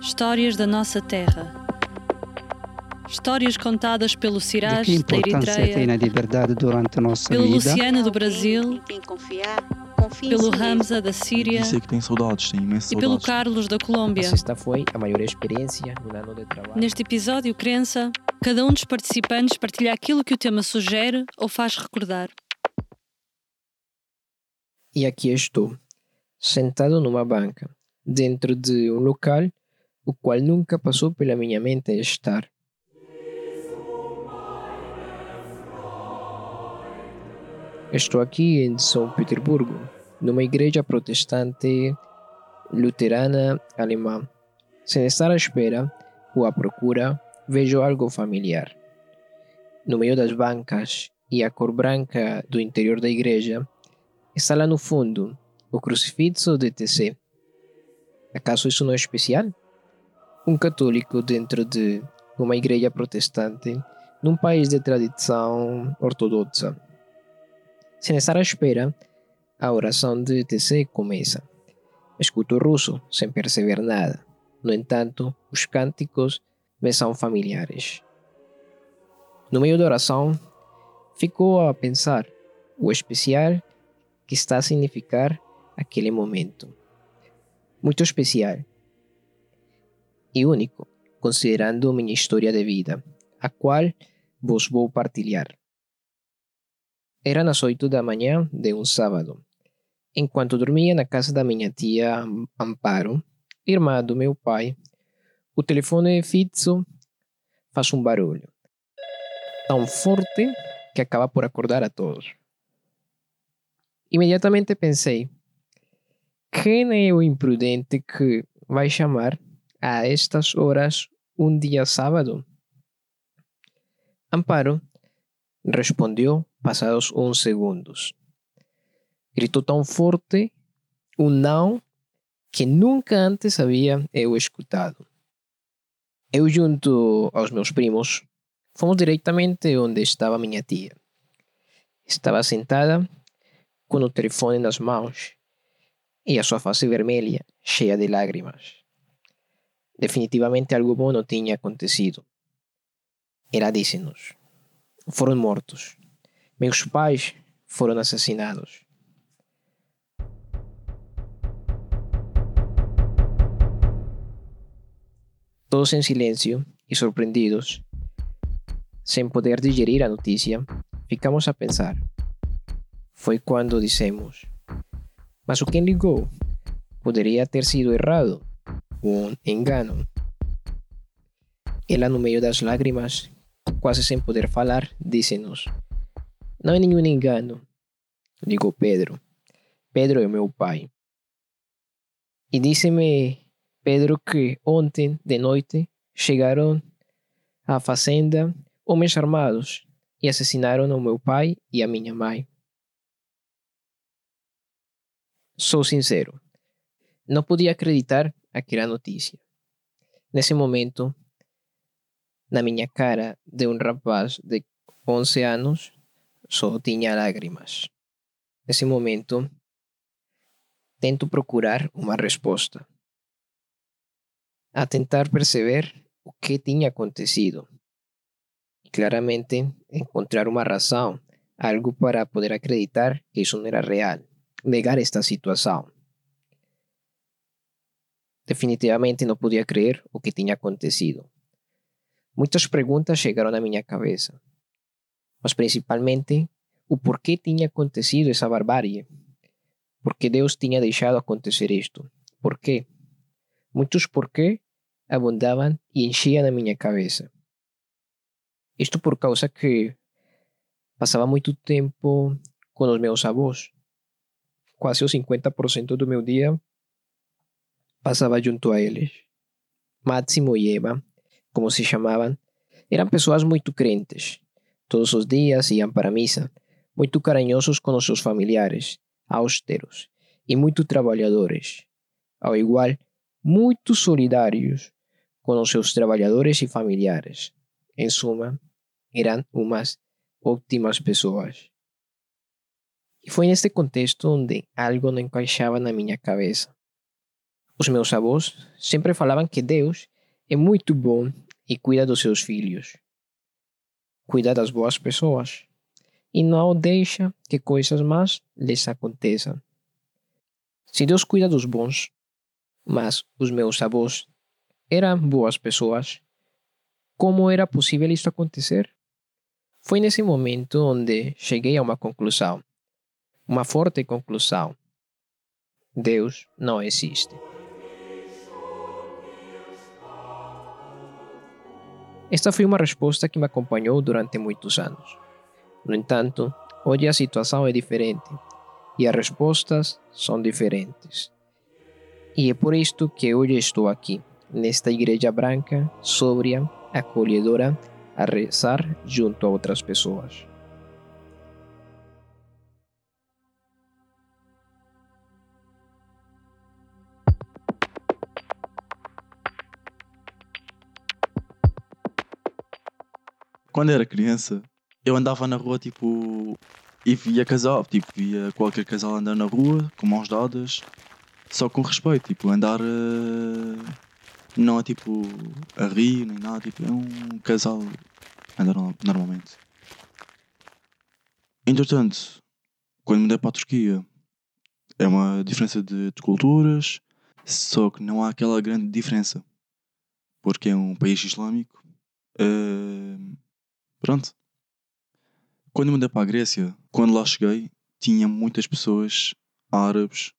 Histórias da nossa terra. Histórias contadas pelo de Siraj que da importância tem Eritreia, durante a nossa pelo vida. Luciano do Brasil, em quem confiar, confie em pelo. Hamza da Síria que tem saudades, tem e pelo. Carlos da Colômbia. sexta foi a maior experiência no ano de trabalho. Neste episódio, Crença, cada um dos participantes partilha aquilo que o tema sugere ou faz recordar. E aqui estou, sentado numa banca, dentro de um local o qual nunca passou pela minha mente estar. Estou aqui em São Petersburgo, numa igreja protestante luterana alemã. Sem estar à espera ou à procura, vejo algo familiar. No meio das bancas e a cor branca do interior da igreja, está lá no fundo o crucifixo de TC. Acaso isso não é especial? Um católico dentro de uma igreja protestante num país de tradição ortodoxa. Sem estar à espera, a oração de TC começa. Escuto o russo sem perceber nada. No entanto, os cânticos me são familiares. No meio da oração, ficou a pensar o especial que está a significar aquele momento. Muito especial e único, considerando minha história de vida, a qual vos vou partilhar. Era nas oito da manhã de um sábado. Enquanto dormia na casa da minha tia Amparo, irmã do meu pai, o telefone fixo faz um barulho tão forte que acaba por acordar a todos. Imediatamente pensei: quem é o imprudente que vai chamar a estas horas um dia sábado? Amparo respondeu passados uns segundos. Gritou tão forte um não que nunca antes havia eu escutado. Eu, junto aos meus primos, fomos diretamente onde estava minha tia. Estava sentada com o telefone nas mãos e a sua face vermelha, cheia de lágrimas. Definitivamente algo bom não tinha acontecido. Ela disse-nos: foram mortos. Pais foram assassinados. Todos em silêncio e surpreendidos, sem poder digerir a notícia, ficamos a pensar. Foi quando dissemos: Mas o quem ligou? Poderia ter sido errado, um engano. Ela, no meio das lágrimas, quase sem poder falar, disse-nos: Não é nenhum engano. Ligou Pedro. Pedro é meu pai. E disse-me Pedro que ontem de noite chegaram à fazenda homens armados e assassinaram o meu pai e a minha mãe. Sou sincero, não podia acreditar aquela notícia. Nesse momento, na minha cara de um rapaz de 11 anos, só tinha lágrimas. Nesse momento, tento procurar uma resposta. A tentar perceber o que tinha acontecido. E claramente encontrar uma razão, algo para poder acreditar que isso não era real, negar esta situação. Definitivamente não podia crer o que tinha acontecido. Muitas perguntas chegaram à minha cabeça, mas principalmente o porquê tinha acontecido essa barbárie. Por que Deus tinha deixado acontecer isto? Por quê? Muitos porquê abundavam e enchiam a minha cabeça. Isto por causa que passava muito tempo com os meus avós. Quase o 50% do meu dia passava junto a eles. Máximo e Eva, como se chamavam, eram pessoas muito crentes. Todos os dias iam para a missa, muito carinhosos com os seus familiares, austeros e muito trabalhadores. Ao igual, muito solidários com os seus trabalhadores e familiares. Em suma, eram umas ótimas pessoas. E foi neste contexto onde algo não encaixava na minha cabeça. Os meus avós sempre falavam que Deus é muito bom e cuida dos seus filhos. Cuida das boas pessoas e não deixa que coisas más lhes aconteçam. Se Deus cuida dos bons, mas os meus avós eram boas pessoas, como era possível isso acontecer? Foi nesse momento onde cheguei a uma conclusão, uma forte conclusão. Deus não existe. Esta foi uma resposta que me acompanhou durante muitos anos. No entanto, hoje a situação é diferente e as respostas são diferentes. E é por isto que hoje estou aqui, nesta igreja branca, sóbria, acolhedora, a rezar junto a outras pessoas. Quando era criança, eu andava na rua tipo e via casal, tipo, via qualquer casal andar na rua com mãos dadas, só com respeito, tipo, andar uh, não é tipo a rir nem nada, tipo, é um casal andar normalmente. Entretanto, quando mudei para a Turquia, é uma diferença de, de culturas, só que não há aquela grande diferença, porque é um país islâmico. Uh, pronto. Quando mudei para a Grécia, quando lá cheguei, tinha muitas pessoas árabes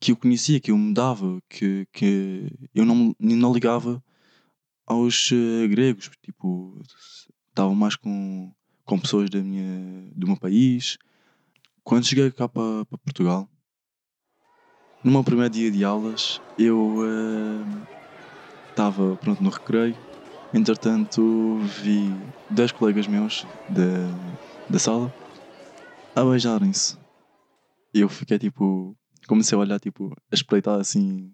que eu conhecia, que eu mudava, que, que eu não, não ligava aos uh, gregos. Tipo, estava mais com, com pessoas da minha, do meu país. Quando cheguei cá para, para Portugal, no meu primeiro dia de aulas, eu estava uh, pronto no recreio. Entretanto, vi dois colegas meus da, da sala a beijarem-se. E eu fiquei tipo. Comecei a olhar, tipo, a espreitar assim.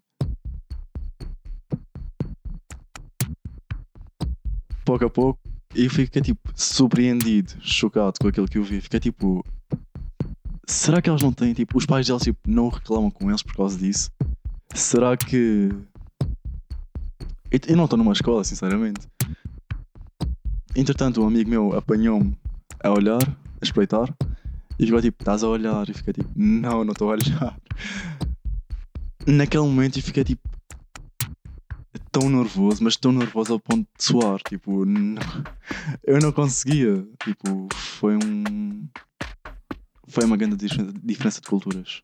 Pouco a pouco. E eu fiquei tipo surpreendido, chocado com aquilo que eu vi. Fiquei tipo. Será que eles não têm, tipo, os pais deles tipo, não reclamam com eles por causa disso? Será que. Eu não estou numa escola, sinceramente. Entretanto, um amigo meu apanhou-me a olhar, a espreitar, e ficou tipo, estás a olhar? E fiquei tipo, não, não estou a olhar. Naquele momento eu fiquei tipo, tão nervoso, mas tão nervoso ao ponto de suar. Tipo, não, eu não conseguia. Tipo, foi um. Foi uma grande diferença de culturas.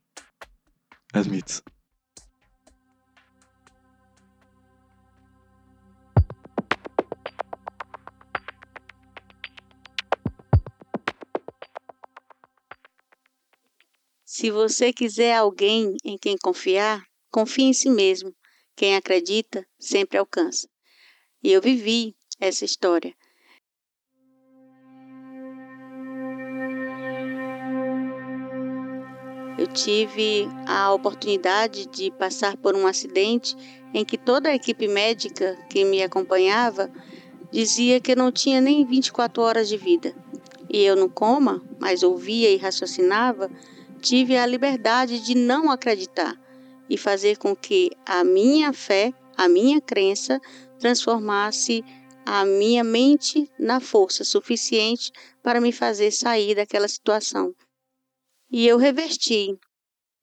Admito. Se você quiser alguém em quem confiar, confie em si mesmo. Quem acredita sempre alcança. E eu vivi essa história. Eu tive a oportunidade de passar por um acidente em que toda a equipe médica que me acompanhava dizia que eu não tinha nem 24 horas de vida. E eu no coma, mas ouvia e raciocinava, tive a liberdade de não acreditar e fazer com que a minha fé, a minha crença, transformasse a minha mente na força suficiente para me fazer sair daquela situação. E eu reverti.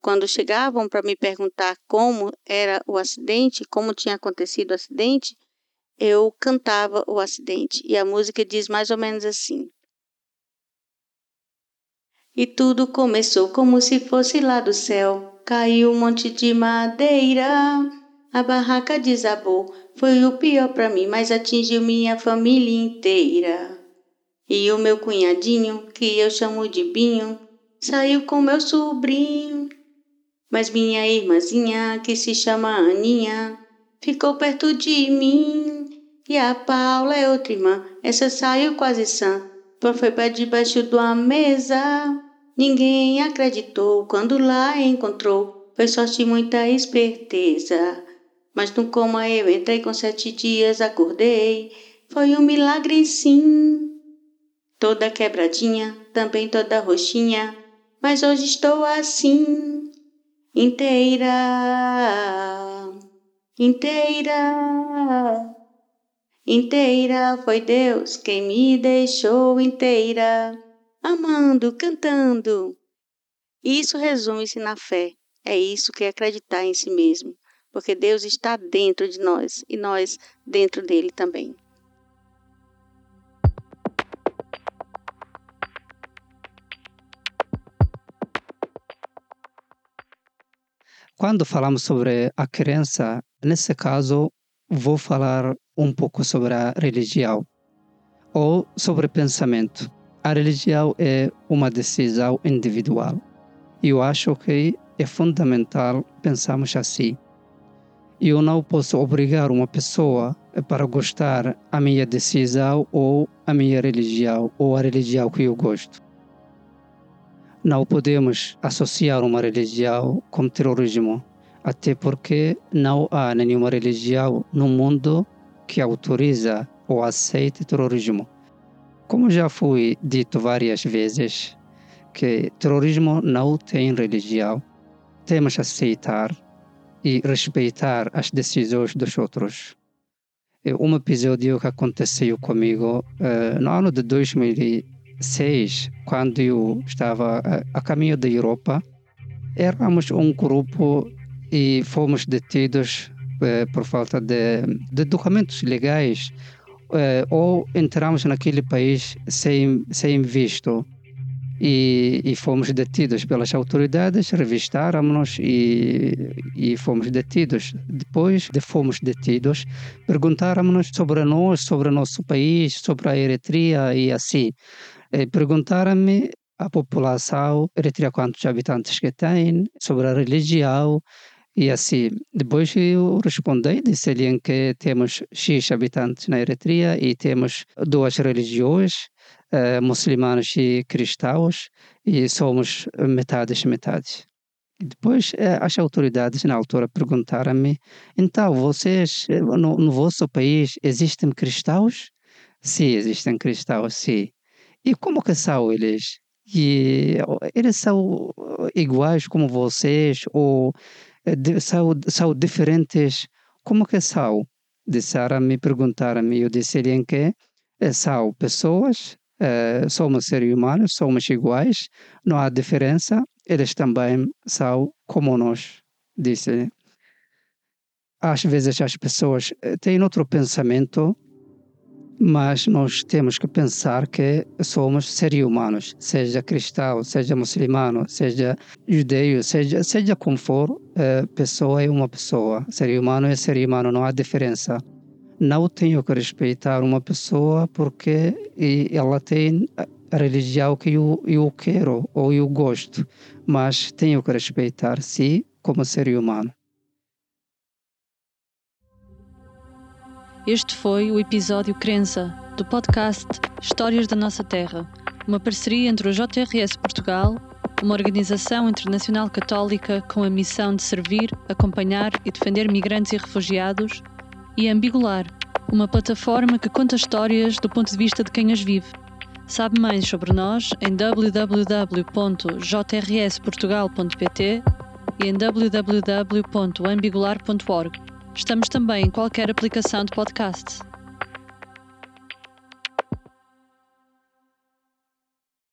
Quando chegavam para me perguntar como era o acidente, como tinha acontecido o acidente, eu cantava o acidente. E a música diz mais ou menos assim: e tudo começou como se fosse lá do céu. Caiu um monte de madeira, a barraca desabou. Foi o pior para mim, mas atingiu minha família inteira. E o meu cunhadinho, que eu chamo de Binho, saiu com meu sobrinho. Mas minha irmãzinha, que se chama Aninha, ficou perto de mim. E a Paula é outra irmã, essa saiu quase sã foi para debaixo de uma mesa. Ninguém acreditou quando lá encontrou. Foi sorte muita esperteza. Mas no coma eu entrei com sete dias, acordei. Foi um milagre sim. Toda quebradinha, também toda roxinha. Mas hoje estou assim, inteira. inteira. Inteira foi Deus quem me deixou inteira, amando, cantando. Isso resume-se na fé. É isso que é acreditar em si mesmo, porque Deus está dentro de nós e nós dentro dele também. Quando falamos sobre a crença, nesse caso, vou falar um pouco sobre a religião ou sobre pensamento. A religião é uma decisão individual. Eu acho que é fundamental pensarmos assim. Eu não posso obrigar uma pessoa para gostar a minha decisão ou a minha religião ou a religião que eu gosto. Não podemos associar uma religião com terrorismo, até porque não há nenhuma religião no mundo que autoriza ou aceite terrorismo. Como já foi dito várias vezes, que terrorismo não tem religião. Temos que aceitar e respeitar as decisões dos outros. Um episódio que aconteceu comigo uh, no ano de 2000 2006, quando eu estava a, a caminho da Europa, éramos um grupo e fomos detidos eh, por falta de, de, documentos legais eh, ou entramos naquele país sem, sem visto e, e fomos detidos pelas autoridades, revistaram-nos e, e fomos detidos. Depois de fomos detidos, perguntaram-nos sobre nós, sobre nosso país, sobre a Eritreia e assim. Eh, perguntaram-me a população eritreia quantos habitantes que tem, sobre a religião e assim. Depois eu respondi, disse-lhe que temos X habitantes na Eritreia e temos duas religiões, uh, muçulmanos e cristãos, e somos metades metades. Depois uh, as autoridades na altura perguntaram-me, então vocês, no, no vosso país, existem cristãos? Sim, existem cristãos, sim. E como que são eles? E eles são iguais como vocês ou eh, são, são diferentes? Como que são? Disseram-me, perguntaram-me, eu disse-lhe que eh, são pessoas, eh, somos seres humanos, somos iguais, não há diferença, eles também são como nós, disse. Às vezes as pessoas têm outro pensamento mas nós temos que pensar que somos seres humanos, seja cristão, seja muçulmano, seja judeu, seja, seja como for, é, pessoa é uma pessoa, ser humano é ser humano, não há diferença. Não tenho que respeitar uma pessoa porque ela tem a religião que eu, eu quero ou eu gosto, mas tenho que respeitar, sim, como ser humano. Este foi o episódio Crença, do podcast Histórias da Nossa Terra, uma parceria entre o JRS Portugal, uma organização internacional católica com a missão de servir, acompanhar e defender migrantes e refugiados, e Ambigular, uma plataforma que conta histórias do ponto de vista de quem as vive. Sabe mais sobre nós em www.jrsportugal.pt e em www.ambigular.org. Estamos também em qualquer aplicação de podcast.